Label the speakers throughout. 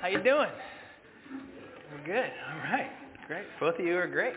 Speaker 1: How you doing? Good. All right. Great. Both of you are great.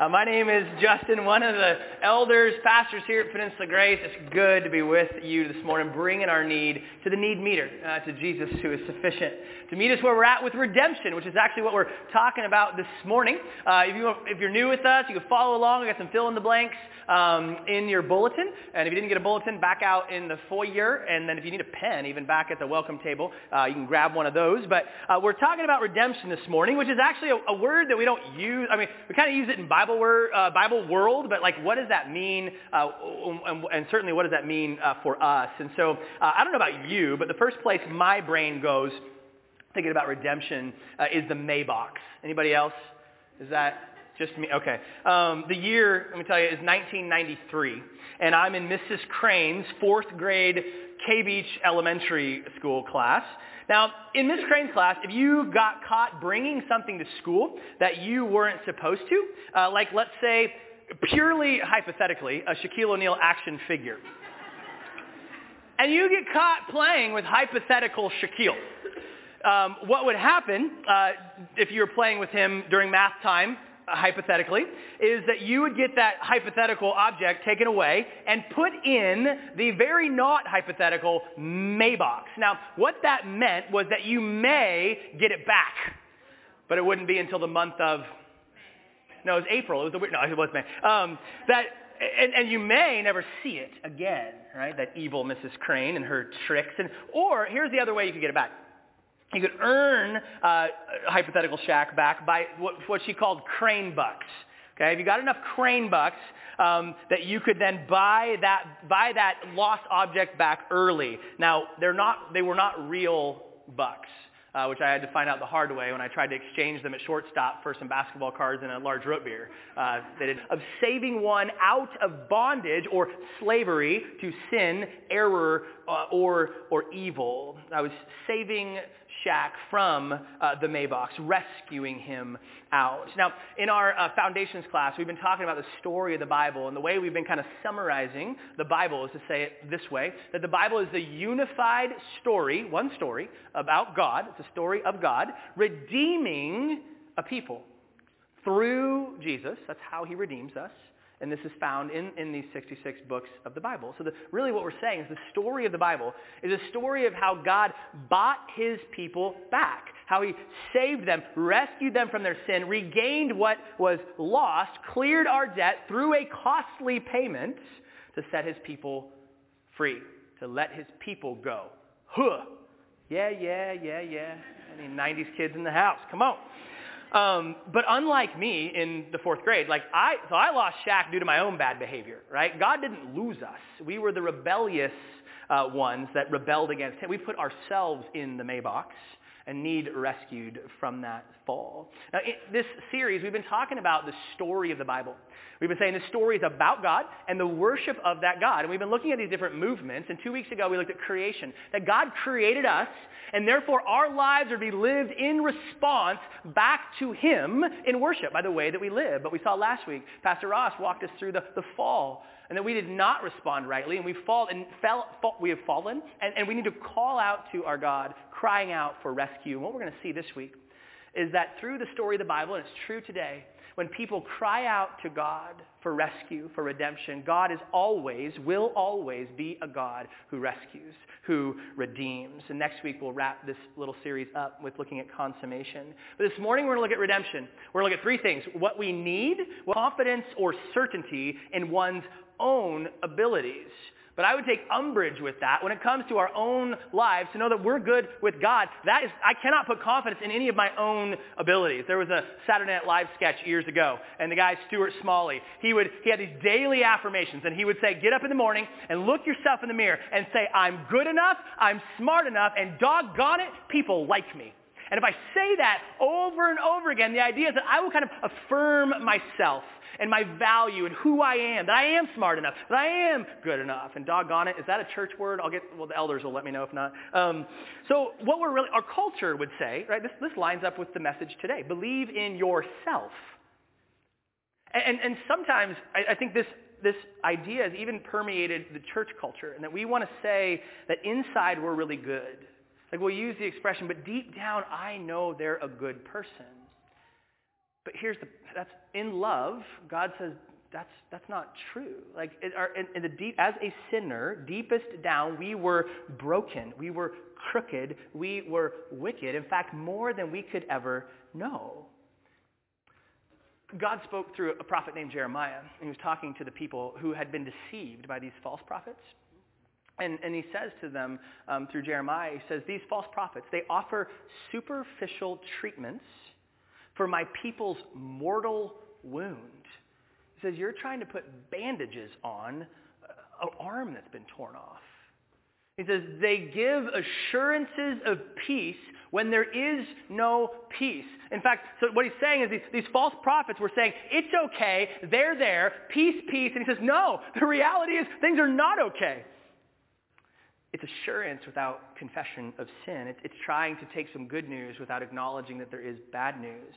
Speaker 1: Uh, my name is Justin, one of the elders, pastors here at Peninsula Grace. It's good to be with you this morning, bringing our need to the need meter, uh, to Jesus who is sufficient, to meet us where we're at with redemption, which is actually what we're talking about this morning. Uh, if, you, if you're new with us, you can follow along. I got some fill in the blanks um, in your bulletin. And if you didn't get a bulletin, back out in the foyer. And then if you need a pen, even back at the welcome table, uh, you can grab one of those. But uh, we're talking about redemption this morning, which is actually a, a word that we don't use. I mean, we kind of use it in Bible uh, Bible world, but like what does that mean? Uh, and, and, certainly what does that mean for us? And so I don't know about you, but the first place my brain goes thinking about redemption uh, is the Maybox. Anybody else? Is that just me? Okay. Um, the year, let me tell you, is 1993, and I'm in Mrs. Crane's fourth grade K Beach Elementary School class. Now, in Miss Crane's class, if you got caught bringing something to school that you weren't supposed to, uh, like let's say, purely hypothetically, a Shaquille O'Neal action figure, and you get caught playing with hypothetical Shaquille, um, what would happen uh, if you were playing with him during math time hypothetically, is that you would get that hypothetical object taken away and put in the very not hypothetical Maybox. Now, what that meant was that you may get it back, but it wouldn't be until the month of, no, it was April. It was the, no, it was May. Um, that, and, and you may never see it again, right? That evil Mrs. Crane and her tricks. And, or here's the other way you could get it back you could earn uh, hypothetical Shaq back by what, what she called crane bucks. Okay, if you got enough crane bucks um, that you could then buy that buy that lost object back early. Now they're not they were not real bucks uh, which I had to find out the hard way when I tried to exchange them at shortstop for some basketball cards and a large root beer. Uh, they did, of saving one out of bondage or slavery to sin, error, uh, or, or evil. I was saving Shaq from uh, the Maybox, rescuing him out. Now, in our uh, foundations class, we've been talking about the story of the Bible, and the way we've been kind of summarizing the Bible is to say it this way, that the Bible is the unified story, one story, about God. It's a story of God redeeming a people through Jesus. That's how he redeems us. And this is found in, in these 66 books of the Bible. So the, really what we're saying is the story of the Bible is a story of how God bought his people back, how he saved them, rescued them from their sin, regained what was lost, cleared our debt through a costly payment to set his people free, to let his people go. Huh. Yeah, yeah, yeah, yeah. Any 90s kids in the house? Come on. Um, but unlike me in the fourth grade, like I, so I lost Shaq due to my own bad behavior, right? God didn't lose us. We were the rebellious uh, ones that rebelled against him. We put ourselves in the Mayboxes and need rescued from that fall. Now, in this series, we've been talking about the story of the Bible. We've been saying the story is about God and the worship of that God. And we've been looking at these different movements. And two weeks ago, we looked at creation. That God created us, and therefore our lives are to be lived in response back to him in worship by the way that we live. But we saw last week, Pastor Ross walked us through the, the fall and that we did not respond rightly, and we fall and fell, fall, we have fallen, and, and we need to call out to our God, crying out for rescue. And what we're going to see this week is that through the story of the Bible, and it's true today, when people cry out to God for rescue, for redemption, God is always, will always be a God who rescues, who redeems. And next week we'll wrap this little series up with looking at consummation. But this morning we're going to look at redemption. We're going to look at three things. What we need, confidence or certainty in one's own abilities. But I would take umbrage with that when it comes to our own lives to know that we're good with God. That is, I cannot put confidence in any of my own abilities. There was a Saturday Night Live sketch years ago, and the guy Stuart Smalley, he would he had these daily affirmations, and he would say, get up in the morning and look yourself in the mirror and say, I'm good enough, I'm smart enough, and doggone it, people like me. And if I say that over and over again, the idea is that I will kind of affirm myself and my value and who I am, that I am smart enough, that I am good enough. And doggone it, is that a church word? I'll get, well, the elders will let me know if not. Um, so what we're really, our culture would say, right, this, this lines up with the message today. Believe in yourself. And, and, sometimes I, I think this, this idea has even permeated the church culture and that we want to say that inside we're really good Like we'll use the expression, but deep down I know they're a good person. But here's the, that's in love, God says that's, that's not true. Like it, our, in, in the deep, as a sinner, deepest down, we were broken. We were crooked. We were wicked. In fact, more than we could ever know. God spoke through a prophet named Jeremiah, and he was talking to the people who had been deceived by these false prophets. And, and he says to them um, through Jeremiah, he says, these false prophets, they offer superficial treatments for my people's mortal wound. He says, you're trying to put bandages on an arm that's been torn off. He says, they give assurances of peace when there is no peace. In fact, so what he's saying is these, these false prophets were saying, it's okay, they're there, peace, peace. And he says, no, the reality is things are not okay. It's assurance without confession of sin. It's, it's trying to take some good news without acknowledging that there is bad news.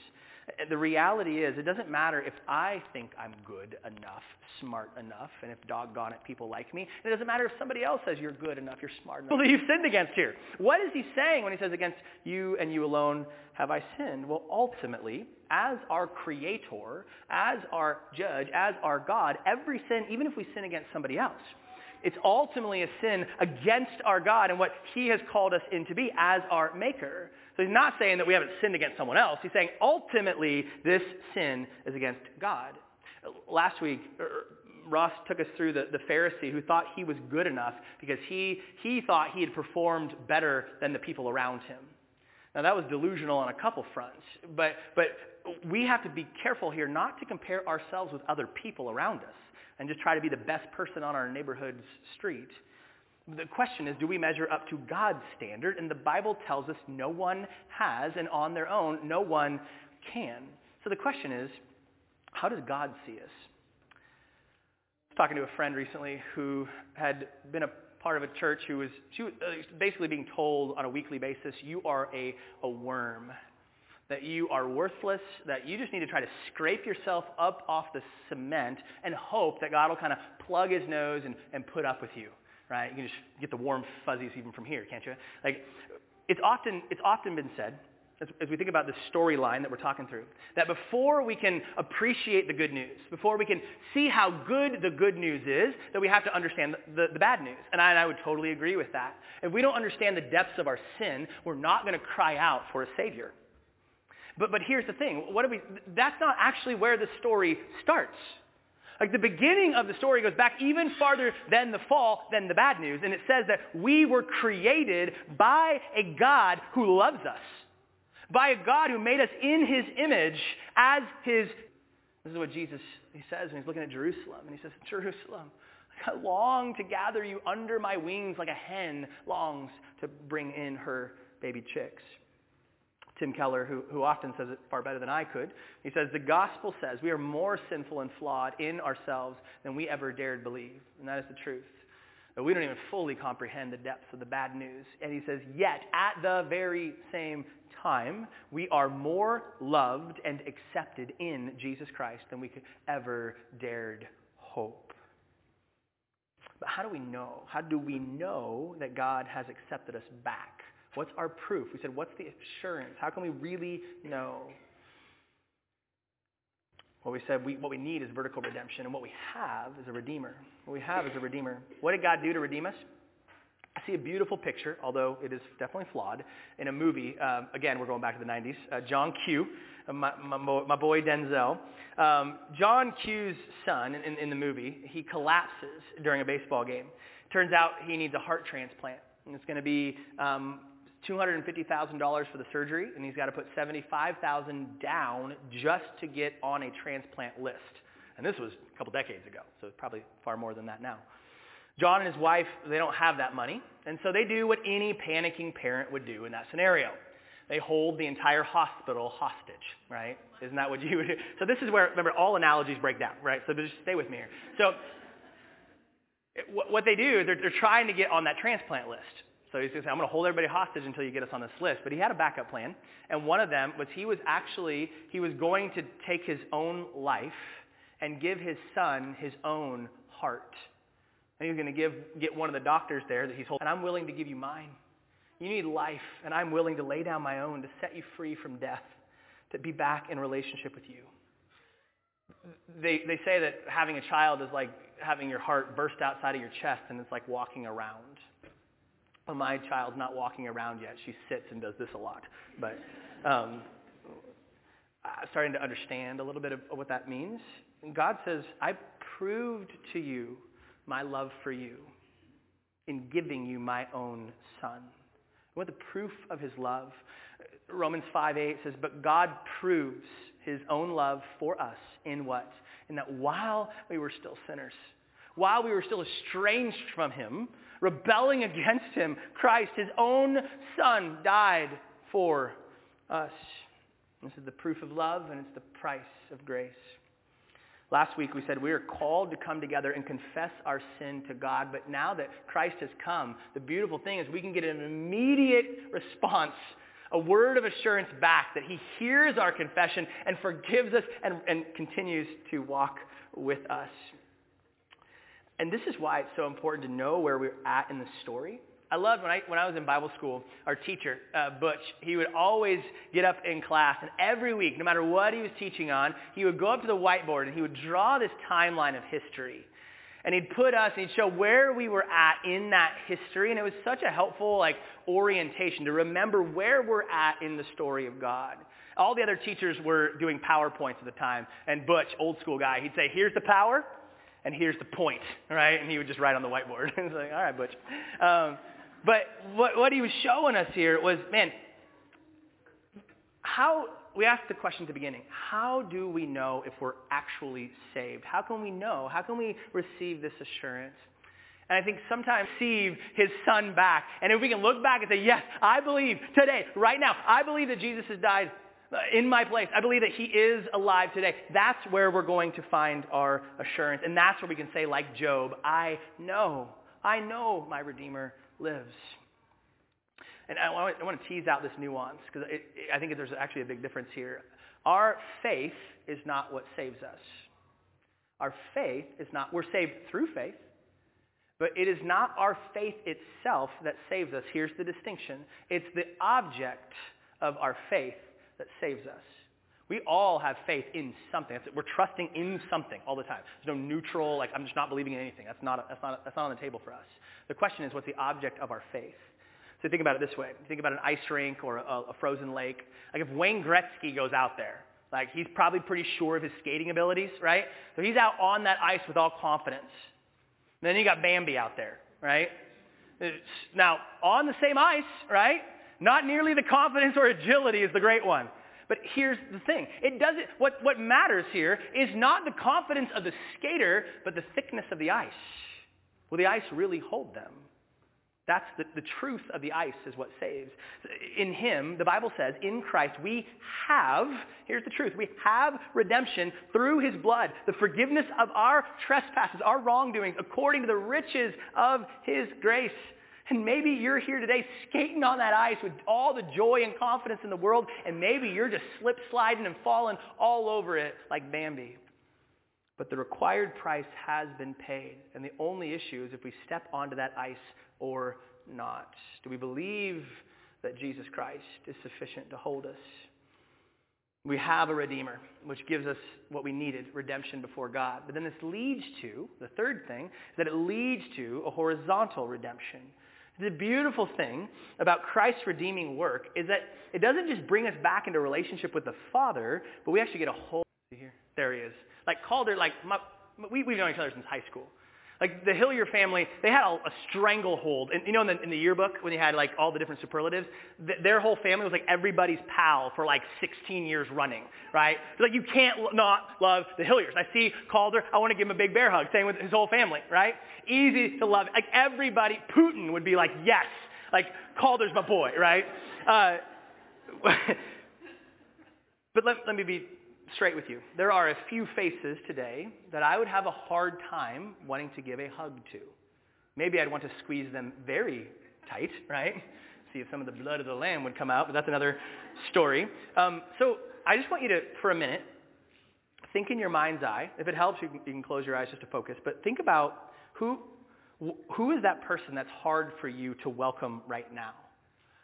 Speaker 1: Uh, the reality is, it doesn't matter if I think I'm good enough, smart enough, and if doggone it, people like me. It doesn't matter if somebody else says you're good enough, you're smart enough. Well, you've sinned against here. What is he saying when he says, against you and you alone have I sinned? Well, ultimately, as our creator, as our judge, as our God, every sin, even if we sin against somebody else, it's ultimately a sin against our God and what he has called us into be as our maker. So he's not saying that we haven't sinned against someone else. He's saying ultimately this sin is against God. Last week, er, Ross took us through the, the Pharisee who thought he was good enough because he, he thought he had performed better than the people around him. Now that was delusional on a couple fronts, but, but we have to be careful here not to compare ourselves with other people around us and just try to be the best person on our neighborhood's street. The question is, do we measure up to God's standard? And the Bible tells us no one has, and on their own, no one can. So the question is, how does God see us? I was talking to a friend recently who had been a part of a church who was, she was uh, basically being told on a weekly basis, you are a, a worm that you are worthless, that you just need to try to scrape yourself up off the cement and hope that God will kind of plug his nose and, and put up with you, right? You can just get the warm fuzzies even from here, can't you? Like, it's often, it's often been said, as, as we think about the storyline that we're talking through, that before we can appreciate the good news, before we can see how good the good news is, that we have to understand the, the, the bad news. And I, and I would totally agree with that. If we don't understand the depths of our sin, we're not going to cry out for a Savior. But, but here's the thing. What do we, that's not actually where the story starts. Like the beginning of the story goes back even farther than the fall, than the bad news. And it says that we were created by a God who loves us. By a God who made us in his image as his, this is what Jesus, he says when he's looking at Jerusalem. And he says, Jerusalem, I long to gather you under my wings like a hen longs to bring in her baby chicks. Tim Keller, who, who often says it far better than I could. He says, the gospel says we are more sinful and flawed in ourselves than we ever dared believe. And that is the truth. But we don't even fully comprehend the depths of the bad news. And he says, yet at the very same time, we are more loved and accepted in Jesus Christ than we could ever dared hope. But how do we know? How do we know that God has accepted us back? What's our proof? We said, what's the assurance? How can we really know? Well, we said we, what we need is vertical redemption, and what we have is a redeemer. What we have is a redeemer. What did God do to redeem us? I see a beautiful picture, although it is definitely flawed, in a movie. Um, again, we're going back to the 90s. Uh, John Q, uh, my, my, my, boy Denzel. Um, John Q's son in, in, the movie, he collapses during a baseball game. Turns out he needs a heart transplant. And it's going to be um, $250,000 for the surgery, and he's got to put 75,000 down just to get on a transplant list. And this was a couple decades ago, so it's probably far more than that now. John and his wife, they don't have that money, and so they do what any panicking parent would do in that scenario. They hold the entire hospital hostage, right? Isn't that what you would do? So this is where, remember, all analogies break down, right? So just stay with me here. So what they do, they're, they're trying to get on that transplant list. So he's going to say, I'm going to hold everybody hostage until you get us on this list. But he had a backup plan. And one of them was he was actually, he was going to take his own life and give his son his own heart. And he was going to give, get one of the doctors there that he's holding, and I'm willing to give you mine. You need life, and I'm willing to lay down my own to set you free from death, to be back in relationship with you. They, they say that having a child is like having your heart burst outside of your chest, and it's like walking around. My child's not walking around yet. She sits and does this a lot. But um, I'm starting to understand a little bit of what that means. And God says, I proved to you my love for you in giving you my own son. What the proof of his love? Romans 5, 8 says, but God proves his own love for us in what? In that while we were still sinners, while we were still estranged from him, rebelling against him, Christ, his own son, died for us. This is the proof of love and it's the price of grace. Last week we said we are called to come together and confess our sin to God, but now that Christ has come, the beautiful thing is we can get an immediate response, a word of assurance back that he hears our confession and forgives us and, and continues to walk with us. And this is why it's so important to know where we're at in the story. I loved when I, when I was in Bible school, our teacher, uh, Butch, he would always get up in class, and every week, no matter what he was teaching on, he would go up to the whiteboard and he would draw this timeline of history. And he'd put us, and he'd show where we were at in that history, and it was such a helpful like orientation to remember where we're at in the story of God. All the other teachers were doing PowerPoints at the time, and Butch, old school guy, he'd say, here's the power, and here's the point, right? And he would just write on the whiteboard. it's like, all right, Butch. Um, but what, what he was showing us here was, man, how, we asked the question at the beginning, how do we know if we're actually saved? How can we know? How can we receive this assurance? And I think sometimes receive his son back. And if we can look back and say, yes, I believe today, right now, I believe that Jesus has died Uh, in my place. I believe that he is alive today. That's where we're going to find our assurance. And that's where we can say, like Job, I know, I know my Redeemer lives. And I want, I want to tease out this nuance because I think there's actually a big difference here. Our faith is not what saves us. Our faith is not, we're saved through faith, but it is not our faith itself that saves us. Here's the distinction. It's the object of our faith that saves us. We all have faith in something. We're trusting in something all the time. There's no neutral, like I'm just not believing in anything. That's not, that's not, that's not on the table for us. The question is, what's the object of our faith? So think about it this way. Think about an ice rink or a, a frozen lake. Like if Wayne Gretzky goes out there, like he's probably pretty sure of his skating abilities, right? So he's out on that ice with all confidence. And then you got Bambi out there, right? Now, on the same ice, right? Not nearly the confidence or agility is the great one. But here's the thing. It doesn't, what, what matters here is not the confidence of the skater, but the thickness of the ice. Will the ice really hold them? That's the, the truth of the ice is what saves. In him, the Bible says, in Christ, we have, here's the truth, we have redemption through his blood, the forgiveness of our trespasses, our wrongdoings, according to the riches of his grace. And maybe you're here today skating on that ice with all the joy and confidence in the world, and maybe you're just slip sliding and falling all over it like Bambi. But the required price has been paid. And the only issue is if we step onto that ice or not. Do we believe that Jesus Christ is sufficient to hold us? We have a Redeemer, which gives us what we needed, redemption before God. But then this leads to, the third thing, that it leads to a horizontal redemption. The beautiful thing about Christ's redeeming work is that it doesn't just bring us back into relationship with the Father, but we actually get a whole... Here, there he is. Like Calder, like my, we, we've known each other since high school. Like the Hillier family, they had a, a stranglehold. And you know, in the, in the yearbook when they had like all the different superlatives, th- their whole family was like everybody's pal for like 16 years running, right? It's like you can't lo- not love the Hilliers. I see Calder, I want to give him a big bear hug. Same with his whole family, right? Easy to love. Like everybody, Putin would be like, yes, like Calder's my boy, right? Uh, but let, let me be straight with you. There are a few faces today that I would have a hard time wanting to give a hug to. Maybe I'd want to squeeze them very tight, right? See if some of the blood of the lamb would come out, but that's another story. Um, so I just want you to, for a minute, think in your mind's eye. If it helps, you can, you can close your eyes just to focus. But think about who, who is that person that's hard for you to welcome right now?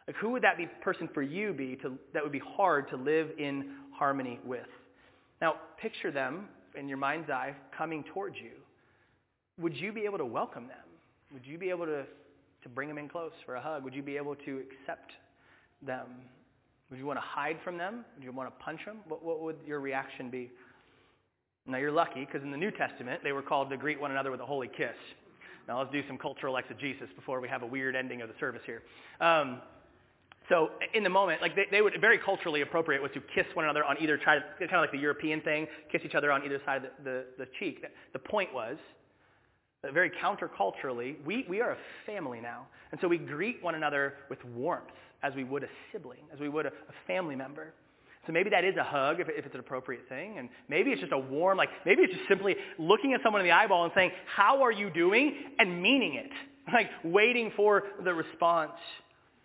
Speaker 1: Like who would that be person for you be to, that would be hard to live in harmony with? Now, picture them in your mind's eye coming towards you. Would you be able to welcome them? Would you be able to, to bring them in close for a hug? Would you be able to accept them? Would you want to hide from them? Would you want to punch them? What, what would your reaction be? Now, you're lucky because in the New Testament, they were called to greet one another with a holy kiss. Now, let's do some cultural exegesis before we have a weird ending of the service here. Um, so in the moment, like they, they would very culturally appropriate was to kiss one another on either side, kind of like the European thing, kiss each other on either side of the, the, the cheek. The point was that very counterculturally, we, we are a family now. And so we greet one another with warmth as we would a sibling, as we would a, a family member. So maybe that is a hug if, if it's an appropriate thing. And maybe it's just a warm, like maybe it's just simply looking at someone in the eyeball and saying, how are you doing? And meaning it. Like waiting for the response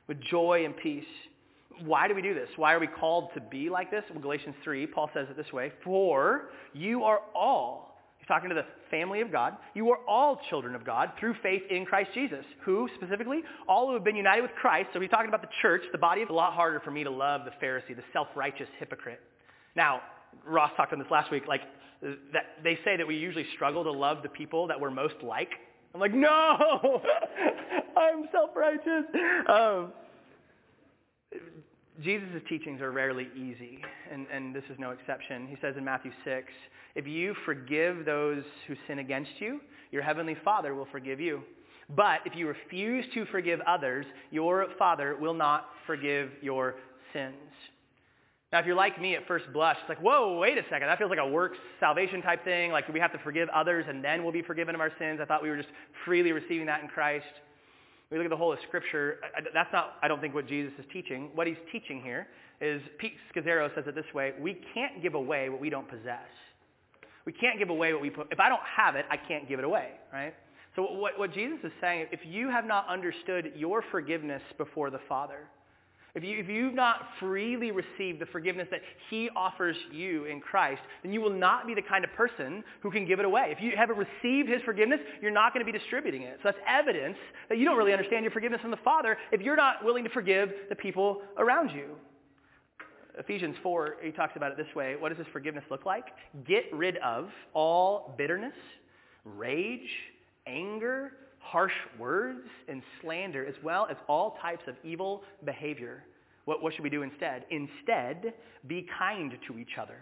Speaker 1: with joy and peace. Why do we do this? Why are we called to be like this? Well, Galatians 3, Paul says it this way, For you are all, he's talking to the family of God, you are all children of God through faith in Christ Jesus. Who specifically? All who have been united with Christ. So he's talking about the church, the body. It's a lot harder for me to love the Pharisee, the self-righteous hypocrite. Now, Ross talked on this last week, like that they say that we usually struggle to love the people that we're most like. I'm like, no, I'm self-righteous. Um, Jesus' teachings are rarely easy, and, and this is no exception. He says in Matthew 6, if you forgive those who sin against you, your heavenly Father will forgive you. But if you refuse to forgive others, your Father will not forgive your sins. Now, if you're like me at first blush, it's like, whoa, wait a second. That feels like a works salvation type thing. Like we have to forgive others and then we'll be forgiven of our sins. I thought we were just freely receiving that in Christ. We look at the whole of Scripture. That's not, I don't think, what Jesus is teaching. What he's teaching here is, Pete Scazzero says it this way, we can't give away what we don't possess. We can't give away what we put. If I don't have it, I can't give it away, right? So what, what Jesus is saying, if you have not understood your forgiveness before the Father, if, you, if you've not freely received the forgiveness that he offers you in Christ, then you will not be the kind of person who can give it away. If you haven't received his forgiveness, you're not going to be distributing it. So that's evidence that you don't really understand your forgiveness from the Father if you're not willing to forgive the people around you. Ephesians 4, he talks about it this way. What does this forgiveness look like? Get rid of all bitterness, rage, anger, harsh words and slander, as well as all types of evil behavior. What, what should we do instead? Instead, be kind to each other,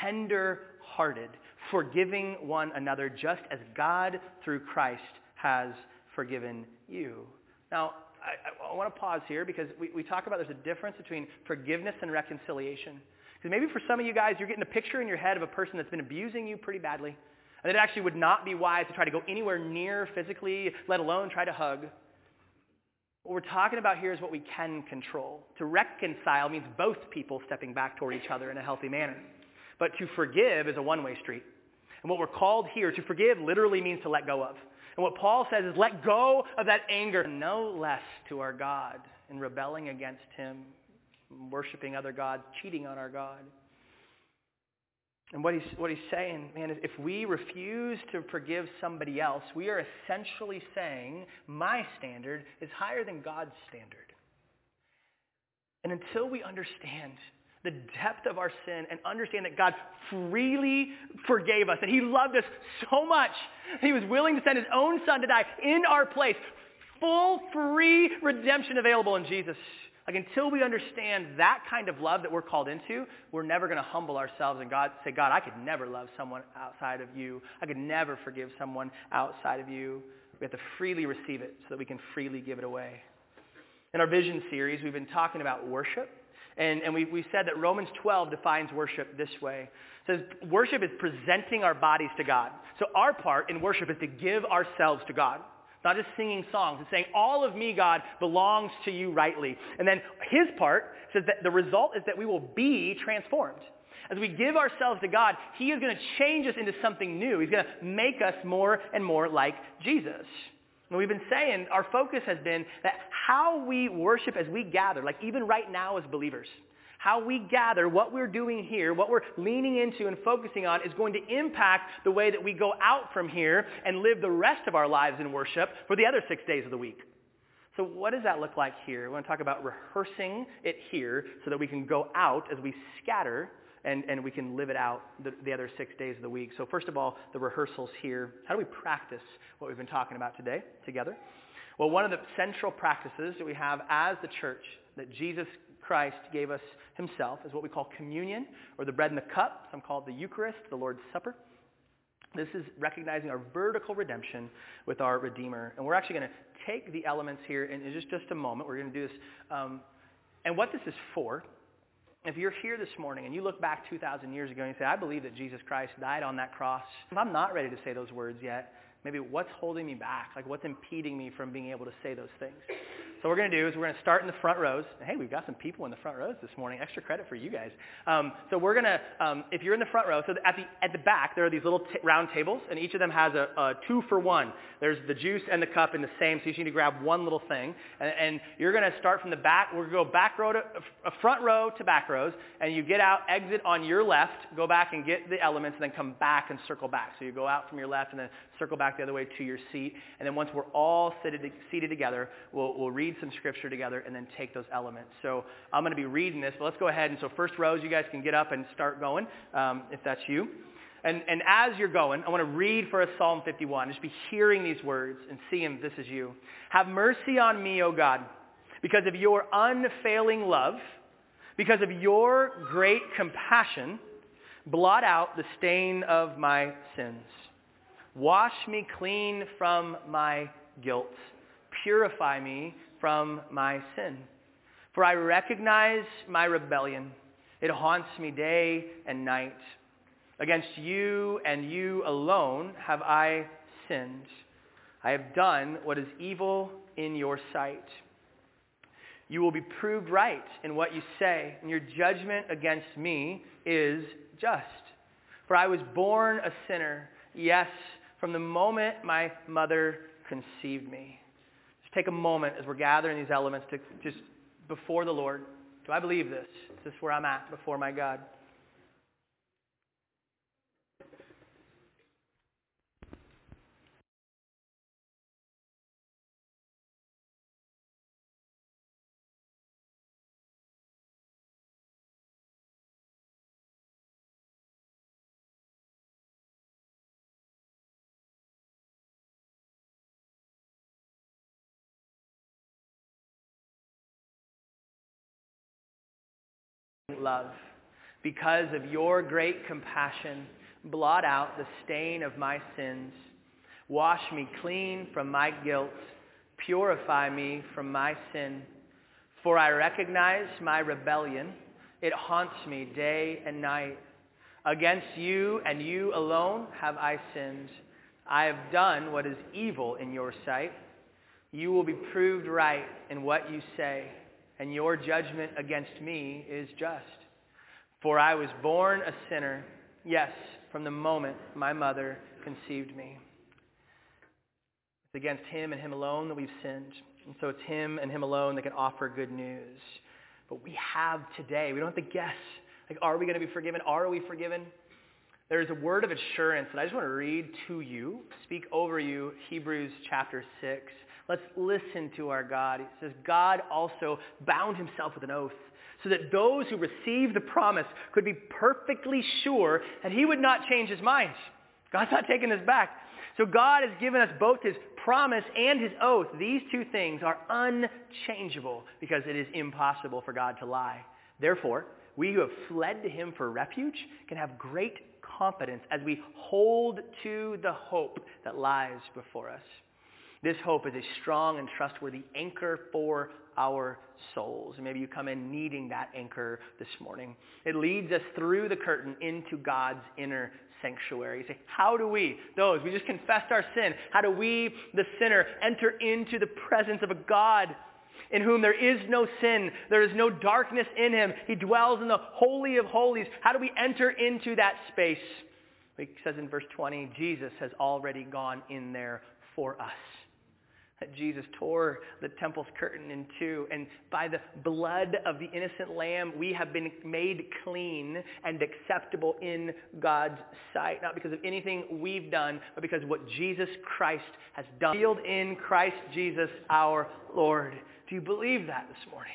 Speaker 1: tender-hearted, forgiving one another, just as God, through Christ, has forgiven you. Now, I, I want to pause here because we, we talk about there's a difference between forgiveness and reconciliation. Because maybe for some of you guys, you're getting a picture in your head of a person that's been abusing you pretty badly. And it actually would not be wise to try to go anywhere near physically, let alone try to hug. What we're talking about here is what we can control. To reconcile means both people stepping back toward each other in a healthy manner. But to forgive is a one-way street. And what we're called here, to forgive literally means to let go of. And what Paul says is let go of that anger, no less to our God in rebelling against him, worshiping other gods, cheating on our God. And what he's, what he's saying, man, is if we refuse to forgive somebody else, we are essentially saying, my standard is higher than God's standard. And until we understand the depth of our sin and understand that God freely forgave us, that he loved us so much, he was willing to send his own son to die in our place, full free redemption available in Jesus. Like until we understand that kind of love that we're called into, we're never going to humble ourselves and God say, God, I could never love someone outside of you. I could never forgive someone outside of you. We have to freely receive it so that we can freely give it away. In our vision series, we've been talking about worship. And, and we, we said that Romans 12 defines worship this way. It says worship is presenting our bodies to God. So our part in worship is to give ourselves to God not just singing songs. It's saying, all of me, God, belongs to you rightly. And then his part says that the result is that we will be transformed. As we give ourselves to God, he is going to change us into something new. He's going to make us more and more like Jesus. And we've been saying, our focus has been that how we worship as we gather, like even right now as believers, how we gather, what we're doing here, what we're leaning into and focusing on is going to impact the way that we go out from here and live the rest of our lives in worship for the other six days of the week. So what does that look like here? We want to talk about rehearsing it here so that we can go out as we scatter and, and we can live it out the, the other six days of the week. So first of all, the rehearsals here. How do we practice what we've been talking about today together? Well, one of the central practices that we have as the church that Jesus Christ gave us himself is what we call communion or the bread and the cup. Some call it the Eucharist, the Lord's Supper. This is recognizing our vertical redemption with our Redeemer. And we're actually going to take the elements here in just, just a moment. We're going to do this. Um, and what this is for, if you're here this morning and you look back 2,000 years ago and you say, I believe that Jesus Christ died on that cross, if I'm not ready to say those words yet, maybe what's holding me back? Like what's impeding me from being able to say those things? So what we're going to do is we're going to start in the front rows. Hey, we've got some people in the front rows this morning. Extra credit for you guys. Um, so we're going to, um, if you're in the front row, so at the, at the back there are these little t- round tables, and each of them has a, a, two for one. There's the juice and the cup in the same, so you just need to grab one little thing. And, and you're going to start from the back. We're going to go back row to, uh, front row to back rows, and you get out, exit on your left, go back and get the elements, and then come back and circle back. So you go out from your left and then circle back the other way to your seat. And then once we're all seated, seated together, we'll, we'll read some scripture together and then take those elements. So I'm going to be reading this, but let's go ahead. And so first rows, you guys can get up and start going um, if that's you. And, and as you're going, I want to read for us Psalm 51. Just be hearing these words and seeing this is you. Have mercy on me, O God, because of your unfailing love, because of your great compassion, blot out the stain of my sins. Wash me clean from my guilt. Purify me from my sin. For I recognize my rebellion. It haunts me day and night. Against you and you alone have I sinned. I have done what is evil in your sight. You will be proved right in what you say, and your judgment against me is just. For I was born a sinner, yes, from the moment my mother conceived me. Take a moment as we're gathering these elements to just before the Lord. Do I believe this? Is this where I'm at before my God? Love. Because of your great compassion, blot out the stain of my sins. Wash me clean from my guilt. Purify me from my sin. For I recognize my rebellion. It haunts me day and night. Against you and you alone have I sinned. I have done what is evil in your sight. You will be proved right in what you say and your judgment against me is just. For I was born a sinner, yes, from the moment my mother conceived me. It's against him and him alone that we've sinned. And so it's him and him alone that can offer good news. But we have today. We don't have to guess. Like, are we going to be forgiven? Are we forgiven? There's a word of assurance that I just want to read to you, speak over you, Hebrews chapter 6. Let's listen to our God. He says, God also bound himself with an oath so that those who received the promise could be perfectly sure that he would not change his mind. God's not taking this back. So God has given us both his promise and his oath. These two things are unchangeable because it is impossible for God to lie. Therefore, we who have fled to him for refuge can have great confidence as we hold to the hope that lies before us. This hope is a strong and trustworthy anchor for our souls. And maybe you come in needing that anchor this morning. It leads us through the curtain into God's inner sanctuary. You say, how do we, those, we just confessed our sin. How do we, the sinner, enter into the presence of a God in whom there is no sin, there is no darkness in him. He dwells in the holy of holies. How do we enter into that space? It says in verse 20, Jesus has already gone in there for us. That Jesus tore the temple's curtain in two. And by the blood of the innocent lamb, we have been made clean and acceptable in God's sight. Not because of anything we've done, but because of what Jesus Christ has done. Sealed in Christ Jesus our Lord. Do you believe that this morning?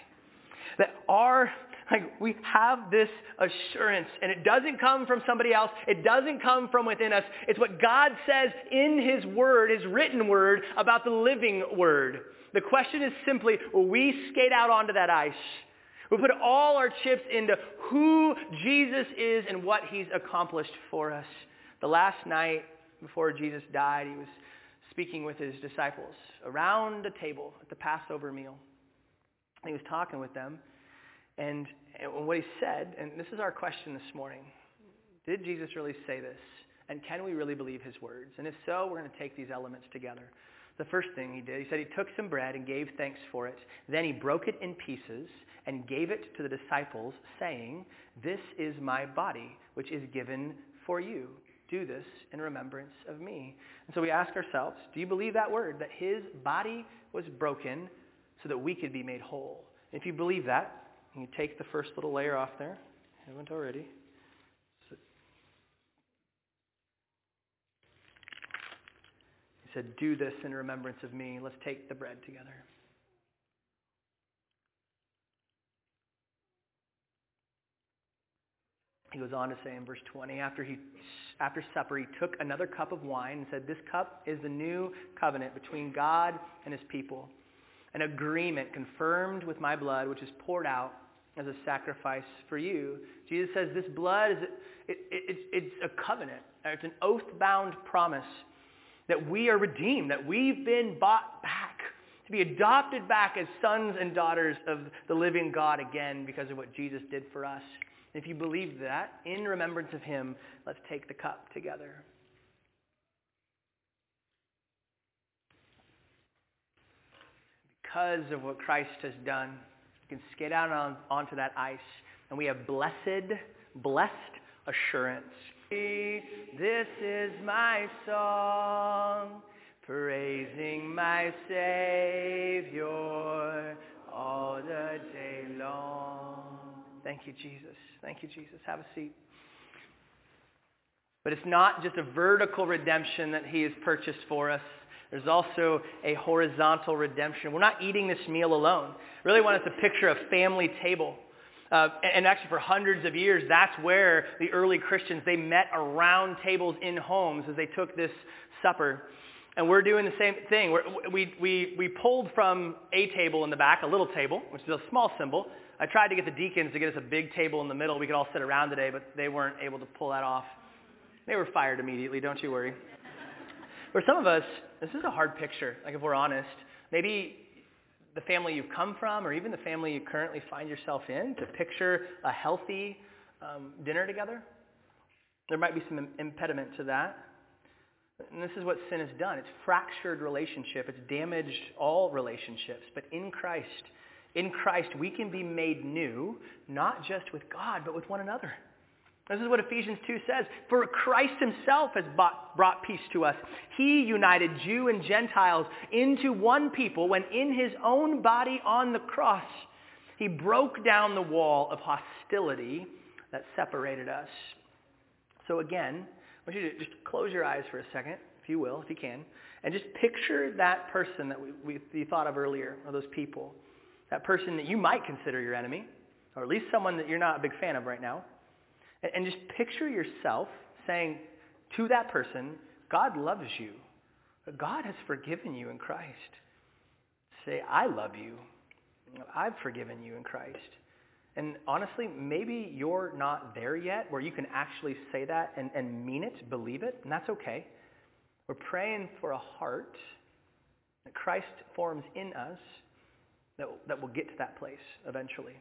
Speaker 1: That our like we have this assurance and it doesn't come from somebody else. It doesn't come from within us. It's what God says in his word, his written word about the living word. The question is simply, will we skate out onto that ice? We put all our chips into who Jesus is and what he's accomplished for us. The last night before Jesus died, he was speaking with his disciples around a table at the Passover meal. He was talking with them. And, and what he said, and this is our question this morning, did Jesus really say this? And can we really believe his words? And if so, we're going to take these elements together. The first thing he did, he said he took some bread and gave thanks for it. Then he broke it in pieces and gave it to the disciples, saying, This is my body, which is given for you. Do this in remembrance of me. And so we ask ourselves, do you believe that word, that his body was broken so that we could be made whole? If you believe that, you take the first little layer off there. Haven't already. He said, do this in remembrance of me. Let's take the bread together. He goes on to say in verse 20, after, he, after supper, he took another cup of wine and said, This cup is the new covenant between God and his people, an agreement confirmed with my blood, which is poured out as a sacrifice for you. Jesus says this blood is it, it, it's a covenant. It's an oath-bound promise that we are redeemed, that we've been bought back, to be adopted back as sons and daughters of the living God again because of what Jesus did for us. If you believe that, in remembrance of him, let's take the cup together. Because of what Christ has done, can skate out on, onto that ice, and we have blessed, blessed assurance. This is my song, praising my Savior all the day long. Thank you, Jesus. Thank you, Jesus. Have a seat. But it's not just a vertical redemption that he has purchased for us. There's also a horizontal redemption. We're not eating this meal alone. Really want us to picture a family table. Uh, and actually for hundreds of years, that's where the early Christians, they met around tables in homes as they took this supper. And we're doing the same thing. We're, we, we, we pulled from a table in the back, a little table, which is a small symbol. I tried to get the deacons to get us a big table in the middle. We could all sit around today, but they weren't able to pull that off. They were fired immediately, don't you worry. For some of us, this is a hard picture, like if we're honest. Maybe the family you've come from or even the family you currently find yourself in to picture a healthy um, dinner together. There might be some impediment to that. And this is what sin has done. It's fractured relationship. It's damaged all relationships. But in Christ, in Christ, we can be made new, not just with God, but with one another. This is what Ephesians 2 says. For Christ himself has bought, brought peace to us. He united Jew and Gentiles into one people when in his own body on the cross, he broke down the wall of hostility that separated us. So again, I want you to just close your eyes for a second, if you will, if you can, and just picture that person that we, we, we thought of earlier, or those people. That person that you might consider your enemy, or at least someone that you're not a big fan of right now. And just picture yourself saying to that person, God loves you. God has forgiven you in Christ. Say, I love you. I've forgiven you in Christ. And honestly, maybe you're not there yet where you can actually say that and, and mean it, believe it, and that's okay. We're praying for a heart that Christ forms in us that, that will get to that place eventually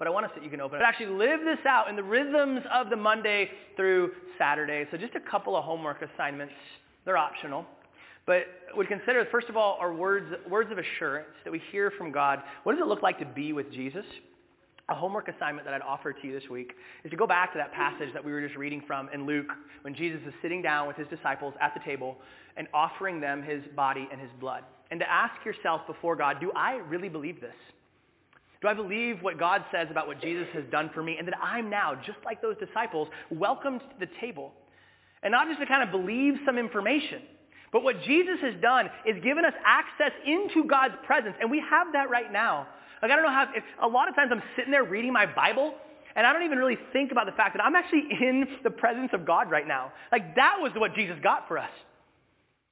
Speaker 1: but I want us that you can open it. But actually live this out in the rhythms of the Monday through Saturday. So just a couple of homework assignments. They're optional. But we consider, first of all, our words, words of assurance that we hear from God. What does it look like to be with Jesus? a homework assignment that I'd offer to you this week is to go back to that passage that we were just reading from in Luke when Jesus is sitting down with his disciples at the table and offering them his body and his blood. And to ask yourself before God, do I really believe this? Do I believe what God says about what Jesus has done for me and that I'm now, just like those disciples, welcomed to the table? And not just to kind of believe some information, but what Jesus has done is given us access into God's presence, and we have that right now. Like I don't know how, if, a lot of times I'm sitting there reading my Bible, and I don't even really think about the fact that I'm actually in the presence of God right now. Like that was what Jesus got for us.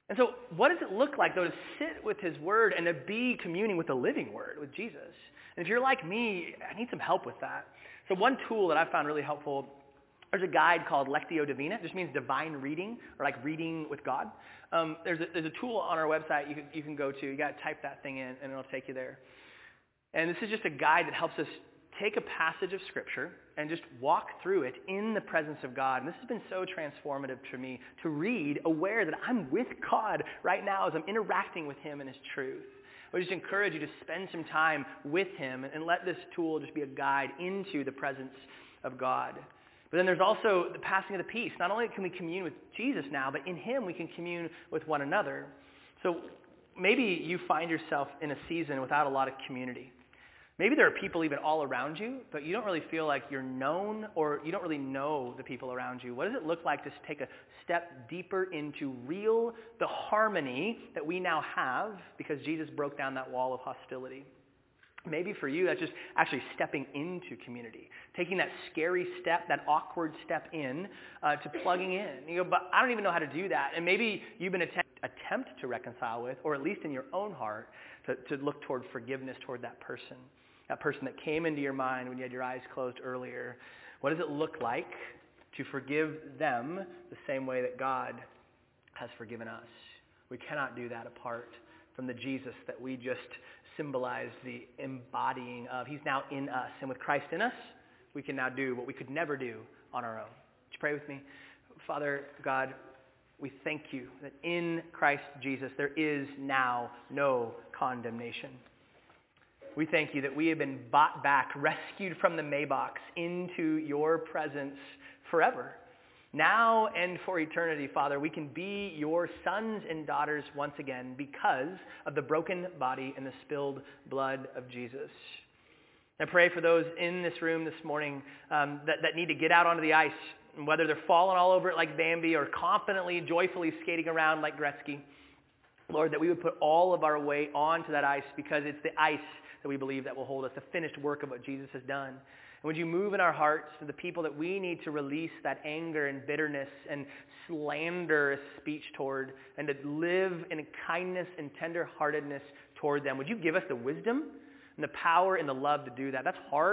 Speaker 1: And so what does it look like, though, to sit with his word and to be communing with the living word, with Jesus? And if you're like me, I need some help with that. So one tool that I found really helpful, there's a guide called Lectio Divina. It just means divine reading, or like reading with God. Um, there's, a, there's a tool on our website you can, you can go to. You got to type that thing in, and it'll take you there. And this is just a guide that helps us take a passage of Scripture and just walk through it in the presence of God. And this has been so transformative to me to read, aware that I'm with God right now as I'm interacting with Him and His truth. I just encourage you to spend some time with Him and let this tool just be a guide into the presence of God. But then there's also the passing of the peace. Not only can we commune with Jesus now, but in Him we can commune with one another. So maybe you find yourself in a season without a lot of community. Maybe there are people even all around you, but you don't really feel like you're known or you don't really know the people around you. What does it look like to take a step deeper into real, the harmony that we now have because Jesus broke down that wall of hostility? Maybe for you, that's just actually stepping into community, taking that scary step, that awkward step in uh, to plugging in. You go, but I don't even know how to do that. And maybe you've been attempt, attempt to reconcile with, or at least in your own heart, to, to look toward forgiveness toward that person that person that came into your mind when you had your eyes closed earlier. What does it look like to forgive them the same way that God has forgiven us? We cannot do that apart from the Jesus that we just symbolized the embodying of. He's now in us. And with Christ in us, we can now do what we could never do on our own. Would you pray with me? Father God, we thank you that in Christ Jesus there is now no condemnation. We thank you that we have been bought back, rescued from the Maybox into your presence forever. Now and for eternity, Father, we can be your sons and daughters once again because of the broken body and the spilled blood of Jesus. I pray for those in this room this morning um, that, that need to get out onto the ice, whether they're falling all over it like Bambi or confidently, joyfully skating around like Gretzky. Lord, that we would put all of our weight onto that ice because it's the ice that we believe that will hold us, the finished work of what Jesus has done. And would you move in our hearts to the people that we need to release that anger and bitterness and slanderous speech toward and to live in kindness and tenderheartedness toward them? Would you give us the wisdom and the power and the love to do that? That's hard.